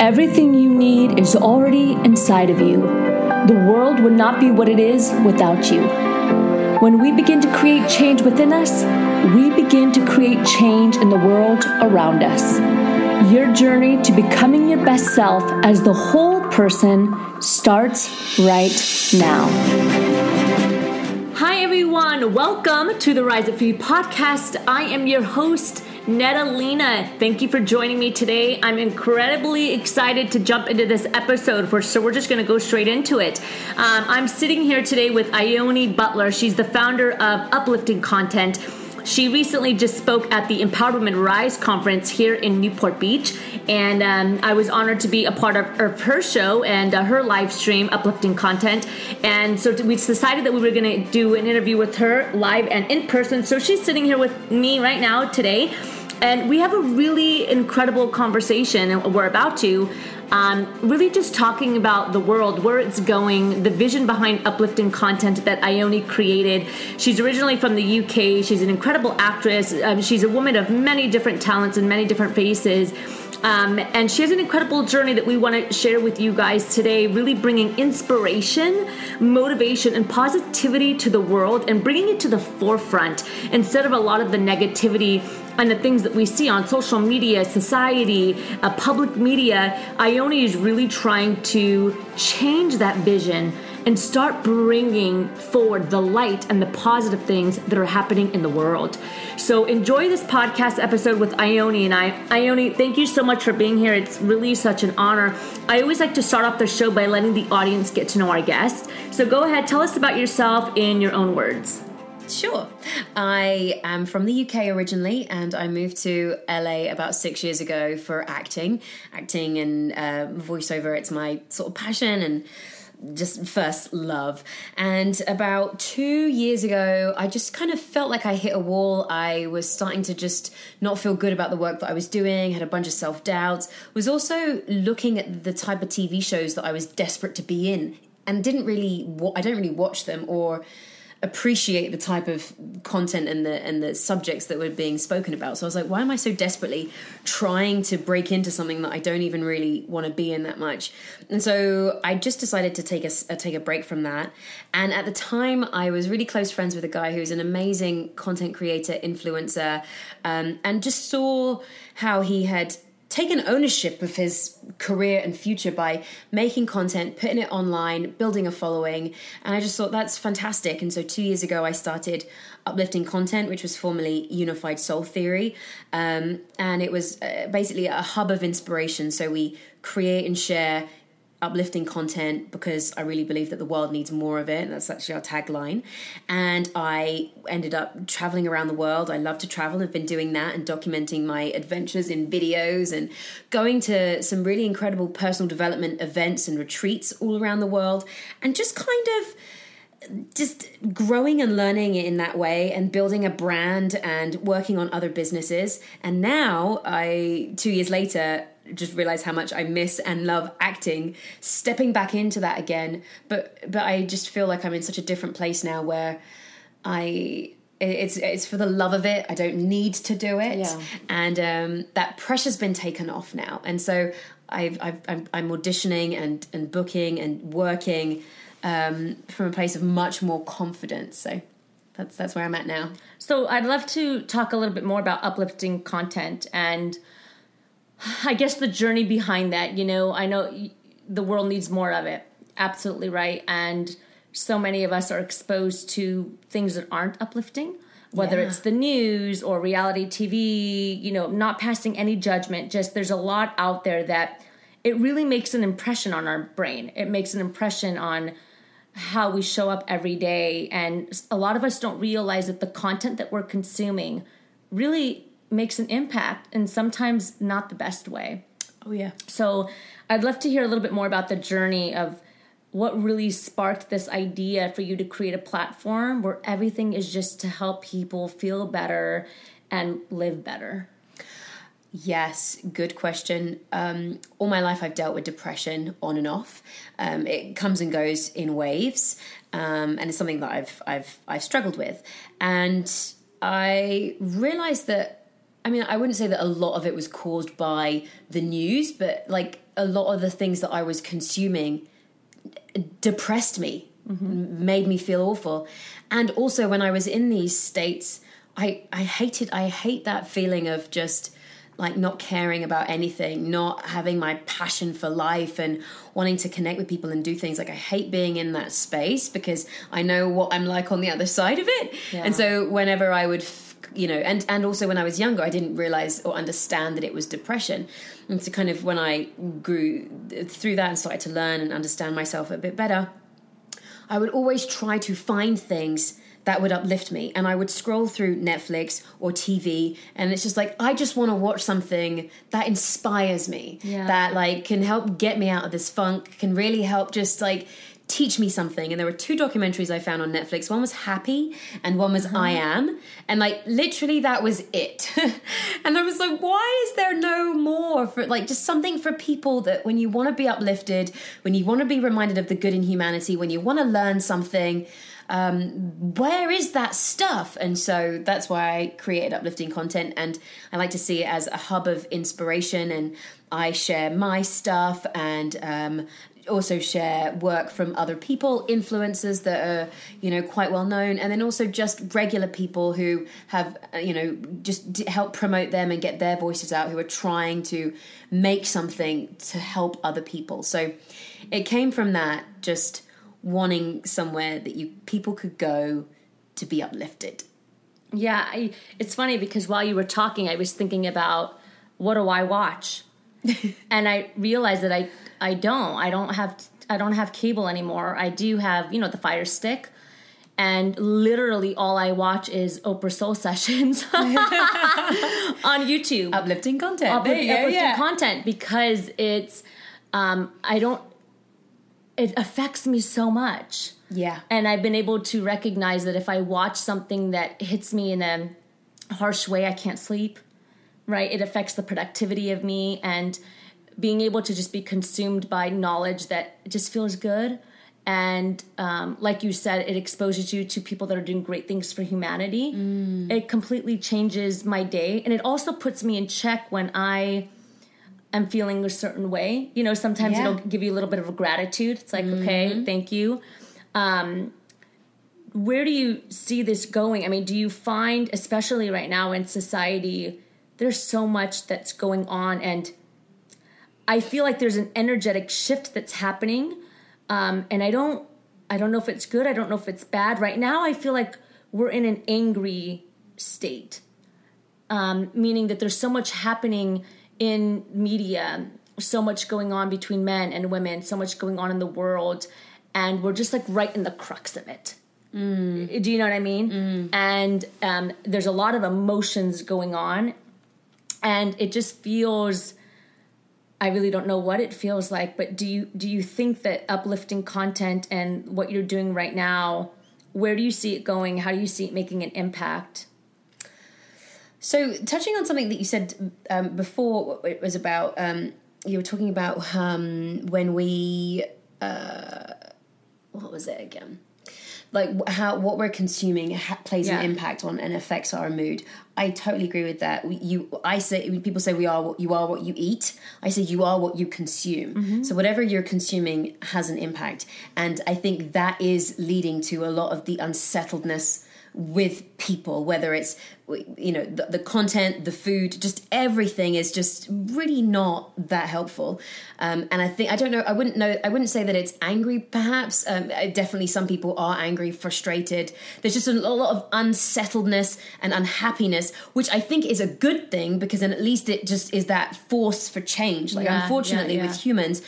Everything you need is already inside of you. The world would not be what it is without you. When we begin to create change within us, we begin to create change in the world around us. Your journey to becoming your best self as the whole person starts right now. Hi, everyone. Welcome to the Rise For You podcast. I am your host. Lena, thank you for joining me today. I'm incredibly excited to jump into this episode. For, so we're just going to go straight into it. Um, I'm sitting here today with Ione Butler. She's the founder of Uplifting Content. She recently just spoke at the Empowerment Rise conference here in Newport Beach, and um, I was honored to be a part of, of her show and uh, her live stream, Uplifting Content. And so we decided that we were going to do an interview with her live and in person. So she's sitting here with me right now today and we have a really incredible conversation, and we're about to. Um, really just talking about the world, where it's going, the vision behind uplifting content that Ione created. She's originally from the UK. She's an incredible actress. Um, she's a woman of many different talents and many different faces. Um, and she has an incredible journey that we want to share with you guys today, really bringing inspiration, motivation, and positivity to the world and bringing it to the forefront instead of a lot of the negativity and the things that we see on social media, society, uh, public media. Ione is really trying to change that vision and start bringing forward the light and the positive things that are happening in the world. So enjoy this podcast episode with Ione and I. Ione, thank you so much for being here. It's really such an honor. I always like to start off the show by letting the audience get to know our guest. So go ahead, tell us about yourself in your own words. Sure. I am from the UK originally, and I moved to LA about six years ago for acting. Acting and uh, voiceover, it's my sort of passion and just first love. And about two years ago, I just kind of felt like I hit a wall. I was starting to just not feel good about the work that I was doing, had a bunch of self doubts, was also looking at the type of TV shows that I was desperate to be in and didn't really, I don't really watch them or appreciate the type of content and the and the subjects that were being spoken about. So I was like, why am I so desperately trying to break into something that I don't even really want to be in that much? And so I just decided to take a, a take a break from that. And at the time, I was really close friends with a guy who's an amazing content creator, influencer, um, and just saw how he had taken ownership of his career and future by making content, putting it online, building a following. And I just thought that's fantastic. And so two years ago, I started uplifting content, which was formerly Unified Soul Theory. Um, and it was uh, basically a hub of inspiration. So we create and share uplifting content because I really believe that the world needs more of it. That's actually our tagline. And I ended up traveling around the world. I love to travel. I've been doing that and documenting my adventures in videos and going to some really incredible personal development events and retreats all around the world and just kind of just growing and learning in that way and building a brand and working on other businesses and now i 2 years later just realize how much I miss and love acting, stepping back into that again. But but I just feel like I'm in such a different place now where I it's it's for the love of it. I don't need to do it, yeah. and um, that pressure's been taken off now. And so I've, I've I'm, I'm auditioning and and booking and working um, from a place of much more confidence. So that's that's where I'm at now. So I'd love to talk a little bit more about uplifting content and I guess the journey behind that, you know, I know the world needs more of it. Absolutely right. And so many of us are exposed to things that aren't uplifting, whether yeah. it's the news or reality TV, you know, not passing any judgment. Just there's a lot out there that it really makes an impression on our brain. It makes an impression on how we show up every day. And a lot of us don't realize that the content that we're consuming really makes an impact and sometimes not the best way. Oh, yeah. So I'd love to hear a little bit more about the journey of what really sparked this idea for you to create a platform where everything is just to help people feel better and live better. Yes, good question. Um, all my life, I've dealt with depression on and off. Um, it comes and goes in waves, um, and it's something that I've I've I've struggled with. And I realized that I mean, I wouldn't say that a lot of it was caused by the news, but like a lot of the things that I was consuming depressed me, mm-hmm. made me feel awful. And also when I was in these states, I I hated I hate that feeling of just like not caring about anything, not having my passion for life and wanting to connect with people and do things. Like I hate being in that space because I know what I'm like on the other side of it. Yeah. And so whenever I would you know and and also when i was younger i didn't realize or understand that it was depression and so kind of when i grew through that and started to learn and understand myself a bit better i would always try to find things that would uplift me. And I would scroll through Netflix or TV, and it's just like, I just want to watch something that inspires me, yeah. that like can help get me out of this funk, can really help just like teach me something. And there were two documentaries I found on Netflix. One was Happy, and one was uh-huh. I Am. And like literally, that was it. and I was like, why is there no more for like just something for people that when you want to be uplifted, when you want to be reminded of the good in humanity, when you want to learn something um, where is that stuff? And so that's why I created uplifting content. And I like to see it as a hub of inspiration. And I share my stuff and um, also share work from other people, influencers that are, you know, quite well known, and then also just regular people who have, uh, you know, just help promote them and get their voices out, who are trying to make something to help other people. So it came from that, just wanting somewhere that you people could go to be uplifted. Yeah, I, it's funny because while you were talking, I was thinking about what do I watch, and I realized that I I don't I don't have I don't have cable anymore. I do have you know the Fire Stick, and literally all I watch is Oprah Soul Sessions on YouTube, uplifting content, uplifting, uplifting yeah. content because it's um, I don't it affects me so much. Yeah. And I've been able to recognize that if I watch something that hits me in a harsh way, I can't sleep, right? It affects the productivity of me and being able to just be consumed by knowledge that just feels good. And um, like you said, it exposes you to people that are doing great things for humanity. Mm. It completely changes my day. And it also puts me in check when I am feeling a certain way. You know, sometimes yeah. it'll give you a little bit of a gratitude. It's like, mm-hmm. okay, thank you. Um, where do you see this going? I mean, do you find, especially right now in society, there's so much that's going on, and I feel like there's an energetic shift that's happening, um, and I don't, I don't know if it's good. I don't know if it's bad. Right now, I feel like we're in an angry state, um, meaning that there's so much happening in media so much going on between men and women so much going on in the world and we're just like right in the crux of it mm. do you know what i mean mm. and um, there's a lot of emotions going on and it just feels i really don't know what it feels like but do you do you think that uplifting content and what you're doing right now where do you see it going how do you see it making an impact so, touching on something that you said um, before, it was about um, you were talking about um, when we uh, what was it again? Like how what we're consuming ha- plays yeah. an impact on and affects our mood. I totally agree with that. You, I say people say we are what you are what you eat. I say you are what you consume. Mm-hmm. So whatever you're consuming has an impact, and I think that is leading to a lot of the unsettledness with people, whether it's you know the, the, content, the food, just everything is just really not that helpful. Um, and I think I don't know. I wouldn't know. I wouldn't say that it's angry. Perhaps um, definitely some people are angry, frustrated. There's just a lot of unsettledness and unhappiness, which I think is a good thing because then at least it just is that force for change. Like yeah, unfortunately yeah, yeah. with humans,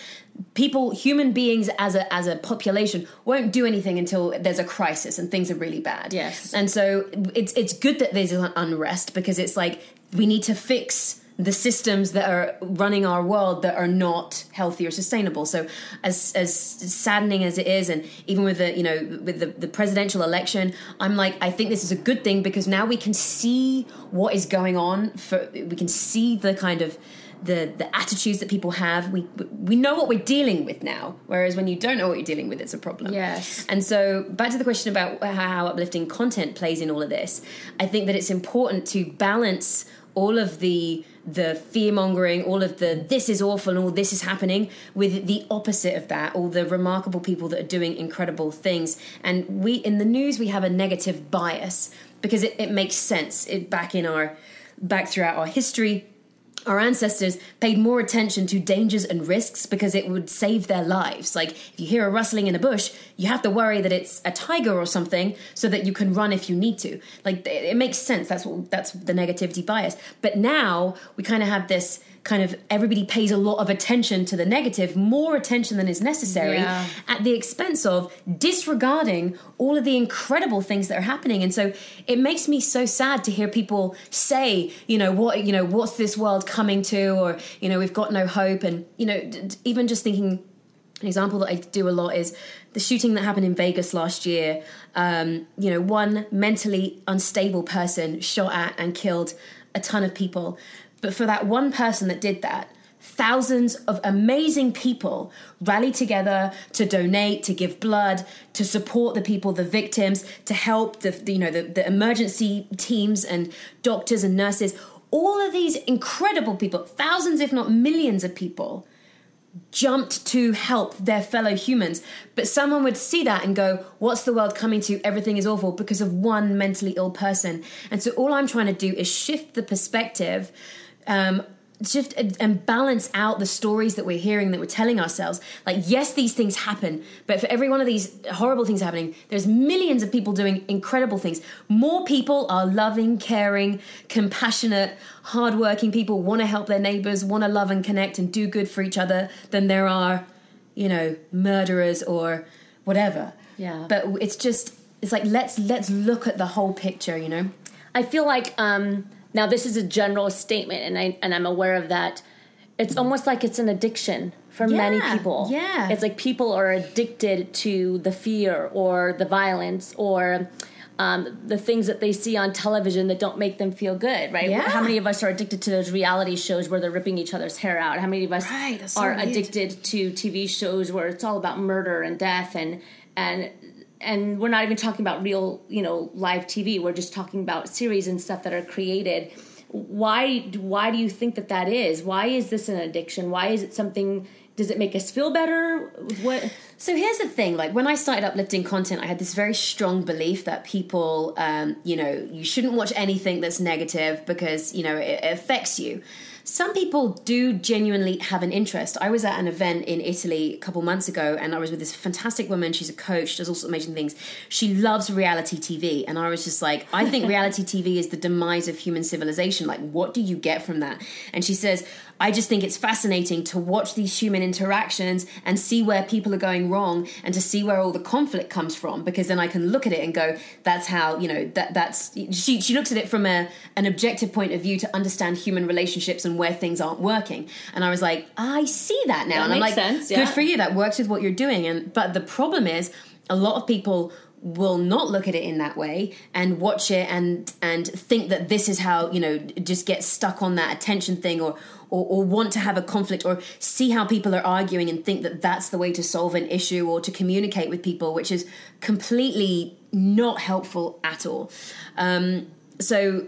people human beings as a as a population won't do anything until there's a crisis and things are really bad yes and so it's it's good that there's an unrest because it's like we need to fix the systems that are running our world that are not healthy or sustainable. So, as as saddening as it is, and even with the you know with the, the presidential election, I'm like I think this is a good thing because now we can see what is going on. For we can see the kind of the the attitudes that people have. We we know what we're dealing with now. Whereas when you don't know what you're dealing with, it's a problem. Yes. And so back to the question about how uplifting content plays in all of this. I think that it's important to balance all of the the fear mongering, all of the this is awful and all this is happening, with the opposite of that, all the remarkable people that are doing incredible things. And we in the news we have a negative bias because it, it makes sense. It back in our back throughout our history our ancestors paid more attention to dangers and risks because it would save their lives. Like if you hear a rustling in a bush, you have to worry that it's a tiger or something so that you can run if you need to. Like it makes sense. That's what that's the negativity bias. But now we kind of have this kind of everybody pays a lot of attention to the negative, more attention than is necessary, yeah. at the expense of disregarding all of the incredible things that are happening. And so it makes me so sad to hear people say, you know, what, you know, what's this world coming to, or you know, we've got no hope, and you know, even just thinking. An example that I do a lot is the shooting that happened in Vegas last year. Um, you know, one mentally unstable person shot at and killed a ton of people. But for that one person that did that, thousands of amazing people rallied together to donate to give blood to support the people the victims to help the you know the, the emergency teams and doctors and nurses. All of these incredible people thousands if not millions of people jumped to help their fellow humans. But someone would see that and go what's the world coming to? Everything is awful because of one mentally ill person. And so all i'm trying to do is shift the perspective um, shift and balance out the stories that we're hearing that we're telling ourselves. Like yes these things happen but for every one of these horrible things happening there's millions of people doing incredible things. More people are loving caring compassionate hardworking people want to help their neighbors want to love and connect and do good for each other than there are you know murderers or whatever. Yeah. But it's just it's like let's let's look at the whole picture you know? I feel like um now, this is a general statement, and I and I'm aware of that. It's almost like it's an addiction for yeah, many people. Yeah, it's like people are addicted to the fear or the violence or. Um, the things that they see on television that don't make them feel good, right? Yeah. How many of us are addicted to those reality shows where they're ripping each other's hair out? How many of us right, are addicted to TV shows where it's all about murder and death and and and we're not even talking about real, you know, live TV. We're just talking about series and stuff that are created. Why why do you think that that is? Why is this an addiction? Why is it something does it make us feel better? What so here's the thing like when i started uplifting content i had this very strong belief that people um, you know you shouldn't watch anything that's negative because you know it, it affects you some people do genuinely have an interest. I was at an event in Italy a couple months ago and I was with this fantastic woman. She's a coach, does all sorts of amazing things. She loves reality TV. And I was just like, I think reality TV is the demise of human civilization. Like, what do you get from that? And she says, I just think it's fascinating to watch these human interactions and see where people are going wrong and to see where all the conflict comes from because then I can look at it and go, that's how, you know, that that's she she looks at it from a an objective point of view to understand human relationships and where things aren't working. And I was like, I see that now. That and I'm like, sense, yeah. good for you. That works with what you're doing. And but the problem is a lot of people will not look at it in that way and watch it and and think that this is how you know just get stuck on that attention thing or, or or want to have a conflict or see how people are arguing and think that that's the way to solve an issue or to communicate with people which is completely not helpful at all. Um, so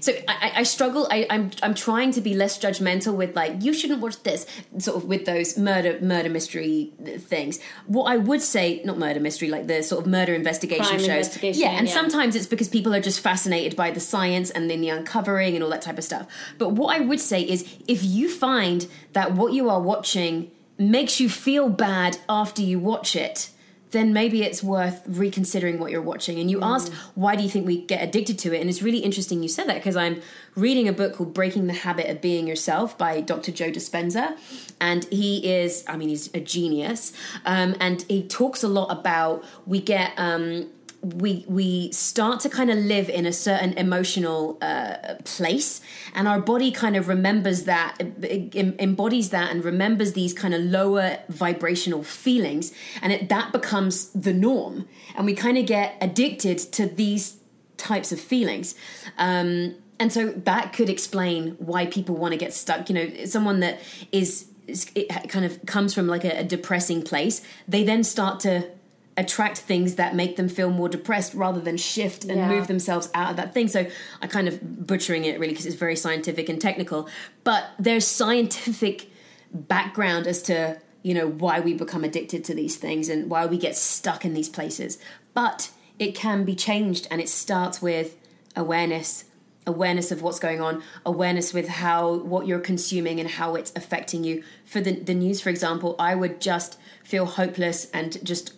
so I, I struggle. I, I'm I'm trying to be less judgmental with like you shouldn't watch this sort of with those murder murder mystery things. What I would say, not murder mystery, like the sort of murder investigation Crime shows. investigation, yeah, and yeah. sometimes it's because people are just fascinated by the science and then the uncovering and all that type of stuff. But what I would say is, if you find that what you are watching makes you feel bad after you watch it then maybe it's worth reconsidering what you're watching. And you Mm. asked, why do you think we get addicted to it? And it's really interesting you said that because I'm reading a book called Breaking the Habit of Being Yourself by Dr. Joe Dispenza. And he is, I mean, he's a genius. Um, and he talks a lot about we get. Um, we we start to kind of live in a certain emotional uh, place and our body kind of remembers that em- embodies that and remembers these kind of lower vibrational feelings and it, that becomes the norm and we kind of get addicted to these types of feelings. Um, and so that could explain why people want to get stuck. You know someone that is, is it kind of comes from like a, a depressing place they then start to attract things that make them feel more depressed rather than shift and Yeah. move themselves out of that thing. So I kind of butchering it really because it's very scientific and technical, but there's scientific background as to you know why we become addicted to these things and why we get stuck in these places. But it can be changed, and it starts with awareness awareness of what's going on awareness with how what you're consuming and how it's affecting you for the, the news for example i would just feel hopeless and just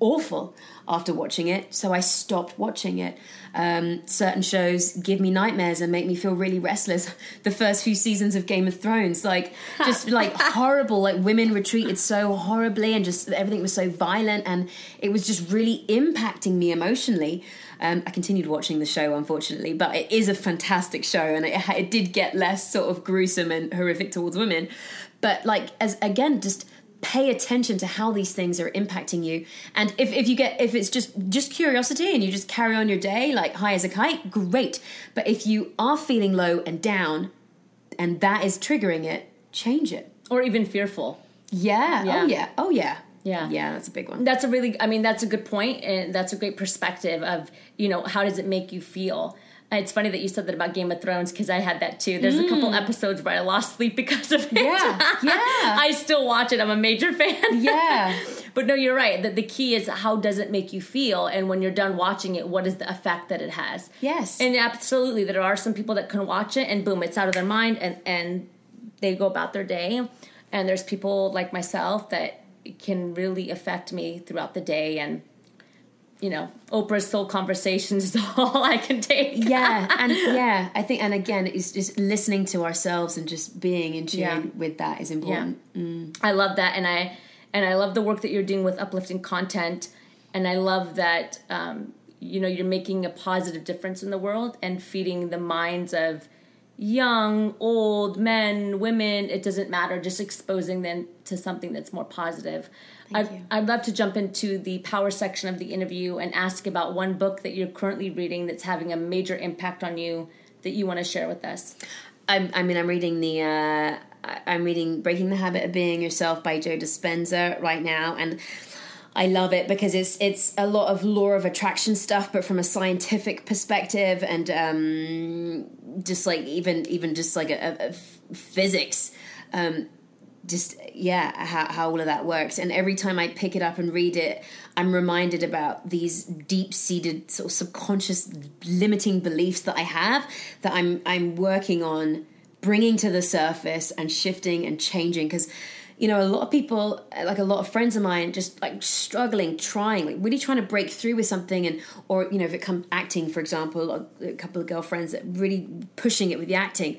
awful after watching it so i stopped watching it. Um, certain shows give me nightmares and make me feel really restless. The first few seasons of game of thrones like just like horrible. Like women were treated so horribly and just everything was so violent and it was just really impacting me emotionally. Um, I continued watching the show, unfortunately, but it is a fantastic show, and it, it did get less sort of gruesome and horrific towards women. But like, as again, just pay attention to how these things are impacting you, and if, if you get if it's just just curiosity and you just carry on your day like high as a kite, great. But if you are feeling low and down, and that is triggering it, change it. or even fearful. Yeah. Oh, yeah. Oh yeah. Oh yeah. Yeah. Yeah. That's a big one. That's a really, I mean, that's a good point, and that's a great perspective of, you know, how does it make you feel? It's funny that you said that about Game of Thrones because I had that too. There's a couple episodes where I lost sleep because of it. Mm. Yeah, yeah. I still watch it. I'm a major fan. Yeah. But no, you're right. That the key is how does it make you feel, and when you're done watching it, what is the effect that it has? Yes. And absolutely, there are some people that can watch it and boom, it's out of their mind, and and they go about their day. And there's people like myself that can really affect me throughout the day, and you know, Oprah's soul conversations is all I can take. yeah and yeah i think and again it's just listening to ourselves and just being in tune Yeah. with that is important I love that, and I and I love the work that you're doing with uplifting content, and I love that um, you know you're making a positive difference in the world and feeding the minds of young, old, men, women. It doesn't matter. Just exposing them to something that's more positive. Thank I'd, you. I'd love to jump into the power section of the interview and ask about one book that you're currently reading that's having a major impact on you that you want to share with us. I'm, i mean i'm reading the uh, I- i'm reading breaking the habit of being yourself by joe dispenza right now and I love it because it's it's a lot of law of attraction stuff, but from a scientific perspective, and um, just like even even just like a, a- a physics. Um, just yeah how, how all of that works. And every time i pick it up and read it i'm reminded about these deep-seated sort of subconscious limiting beliefs that i have that i'm i'm working on bringing to the surface and shifting and changing. Because you know a lot of people like a lot of friends of mine just like struggling trying like really trying to break through with something and or you know if it comes acting for example a couple of girlfriends that really pushing it with the acting.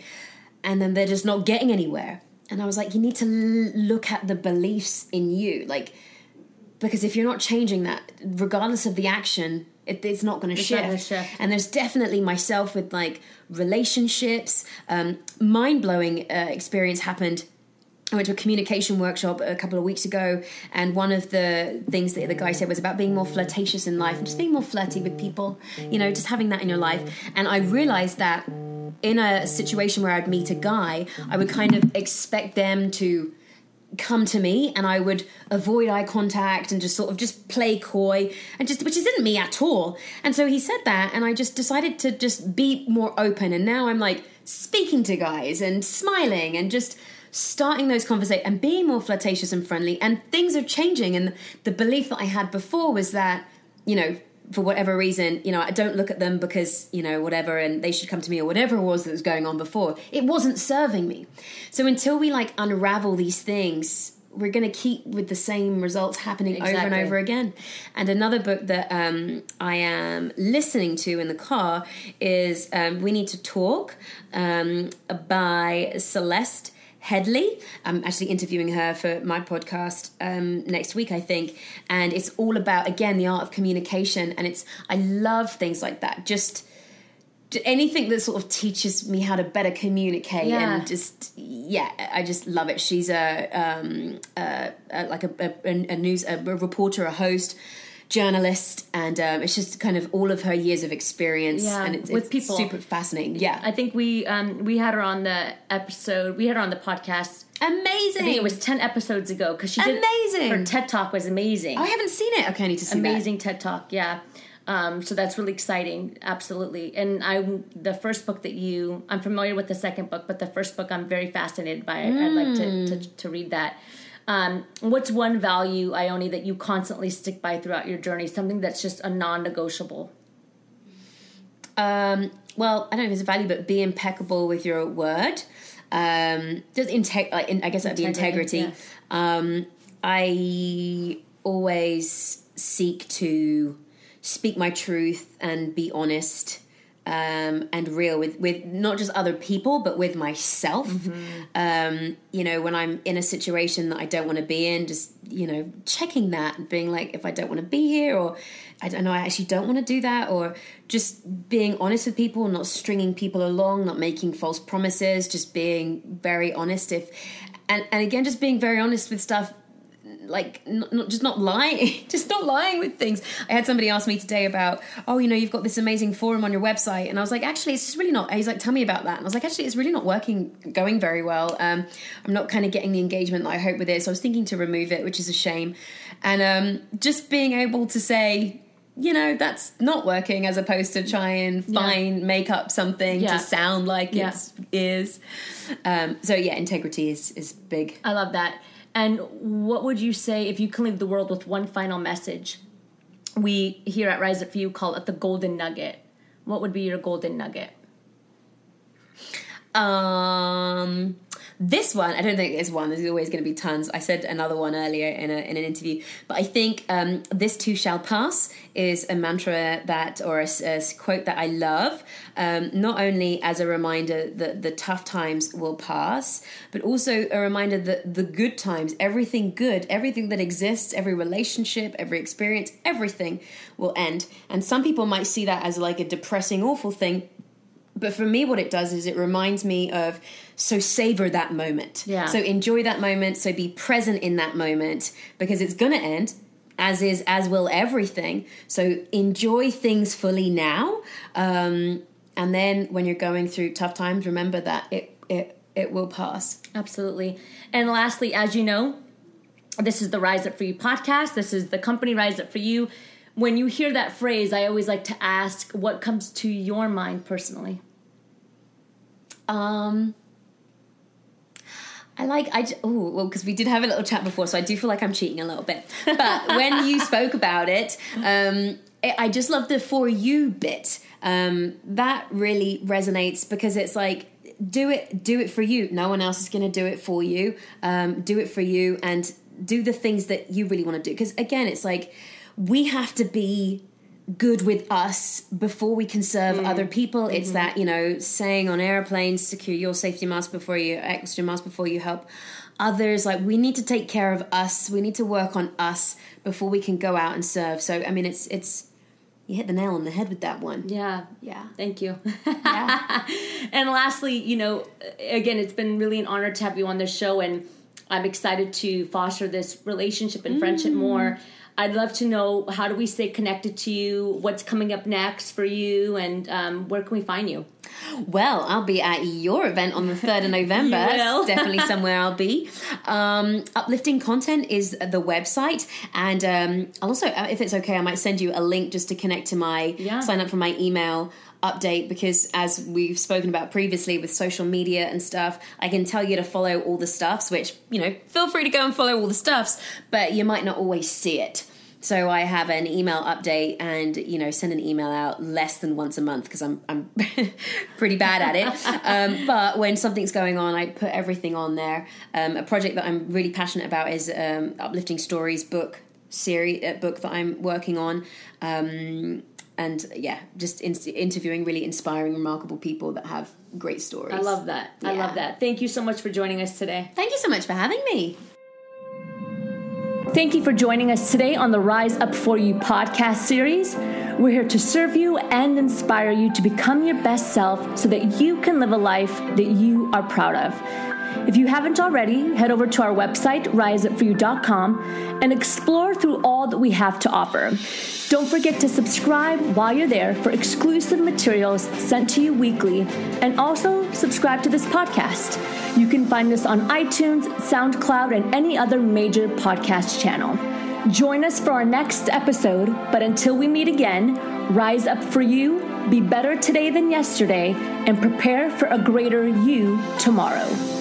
And then they're just not getting anywhere and i was like you need to l- look at the beliefs in you like because if you're not changing that regardless of the action it, it's not going to shift. and there's definitely myself with like relationships um, mind-blowing uh, experience happened I went to a communication workshop a couple of weeks ago, and one of the things that the guy said was about being more flirtatious in life and just being more flirty with people, you know, just having that in your life. And I realized that in a situation where I'd meet a guy, I would kind of expect them to come to me and I would avoid eye contact and just sort of just play coy and just which isn't me at all. And so he said that and I just decided to just be more open and now I'm like speaking to guys and smiling and just starting those conversations and being more flirtatious and friendly and things are changing and the belief that I had before was that you know for whatever reason, you know, I don't look at them because, you know, whatever, and they should come to me or whatever it was that was going on before. It wasn't serving me. So until we like unravel these things, we're going to keep with the same results happening over and over again. And another book that um, I am listening to in the car is um, We Need to Talk um, by Celeste. Headlee. I'm actually interviewing her for my podcast um, next week, I think, and it's all about again the art of communication. And it's I love things like that. Just anything that sort of teaches me how to better communicate Yeah. and just yeah, I just love it. She's a um, like a, a, a news a reporter, a host. Journalist, and um, it's just kind of all of her years of experience, Yeah, and it's, with it's people. super fascinating. Yeah, I think we um, we had her on the episode. We had her on the podcast Amazing. I think it was ten episodes ago because she did Amazing. Her TED talk was amazing. Oh, I haven't seen it. Okay, I need to see amazing TED talk. Yeah. Um, so that's really exciting, absolutely. And I, the first book that you, I'm familiar with the second book, but the first book I'm very fascinated by. I'd like to, to, to read that. Um, what's one value, Ione, that you constantly stick by throughout your journey? Something that's just a non-negotiable. Um, well, I don't know if it's a value, but be impeccable with your word. Um, just integ- like, in, I guess that'd be Integrity, integrity. Um, I always seek to speak my truth and be honest um, and real with, with not just other people, but with myself. Um, you know, when I'm in a situation that I don't want to be in, just, you know, checking that and being like, if I don't want to be here, or I don't know, I actually don't want to do that, or just being honest with people, not stringing people along, not making false promises, just being very honest. If, and, and again, just being very honest with stuff like not, not just not lying just not lying with things. I had somebody ask me today about oh you know you've got this amazing forum on your website. And i was like actually it's just really not he's like tell me about that. And i was like actually it's really not working going very well. Um, i'm not kind of getting the engagement that i hope with it. So i was thinking to remove it which is a shame. And um, just being able to say you know that's not working as opposed to try and find make up something Yeah. to sound like Yeah. it is. Um, so yeah integrity is is big. I love that. And what would you say if you can leave the world with one final message? We here at Rise Up For You call it the golden nugget. What would be your golden nugget? Um, this one, I don't think it's one. There's always going to be tons. I said another one earlier in, a, in an interview, but I think um, "This too shall pass" is a mantra that, or a, a quote that I love. Um, not only as a reminder that the tough times will pass, but also a reminder that the good times, everything good, everything that exists, every relationship, every experience, everything will end. And some people might see that as like a depressing, awful thing but for me what it does is it reminds me of so savor that moment Yeah. so enjoy that moment so be present in that moment because it's gonna end as is as will everything so enjoy things fully now um, and then when you're going through tough times remember that it it it will pass Absolutely. And lastly, as you know, this is the Rise Up For You podcast. This is the company Rise Up For You. When you hear that phrase, I always like to ask what comes to your mind personally. Um, I like I oh well because we did have a little chat before, so I do feel like I'm cheating a little bit. But when you spoke about it, um, I I just love the for you bit. Um, that really resonates because it's like do it do it for you. No one else is going to do it for you. Um, do it for you and do the things that you really want to do. Because again, it's like we have to be good with us before we can serve mm. other people. It's mm-hmm. that, you know, saying on airplanes, secure your safety mask before you extra mask before you help others. Like we need to take care of us. We need to work on us before we can go out and serve. So I mean it's it's you hit the nail on the head with that one. Yeah. Yeah. Thank you. Yeah. and lastly, you know, again, it's been really an honor to have you on this show, and I'm excited to foster this relationship and friendship mm. more. I'd love to know how do we stay connected to you? What's coming up next for you, and um, where can we find you? Well, I'll be at your event on the 3rd of November. You will. It's definitely somewhere I'll be. Um, uplifting content is the website. And um, I'll also, if it's okay, I might send you a link just to connect to my, Yeah. sign up for my email update because as we've spoken about previously with social media and stuff i can tell you to follow all the stuffs which you know feel free to go and follow all the stuffs but you might not always see it so I have an email update and you know send an email out less than once a month because I'm I'm pretty bad at it. Um, but when something's going on, I put everything on there. Um, a project that I'm really passionate about is um, uplifting stories book series uh, book that I'm working on. Um, and yeah, just in- interviewing really inspiring, remarkable people that have great stories. I love that. I love that. Thank you so much for joining us today. Thank you so much for having me. Thank you for joining us today on the Rise Up For You podcast series. We're here to serve you and inspire you to become your best self so that you can live a life that you are proud of. If you haven't already, head over to our website, riseupforyou.com, and explore through all that we have to offer. Don't forget to subscribe while you're there for exclusive materials sent to you weekly, and also subscribe to this podcast. You can find us on iTunes, SoundCloud, and any other major podcast channel. Join us for our next episode, but until we meet again, rise up for you, be better today than yesterday, and prepare for a greater you tomorrow.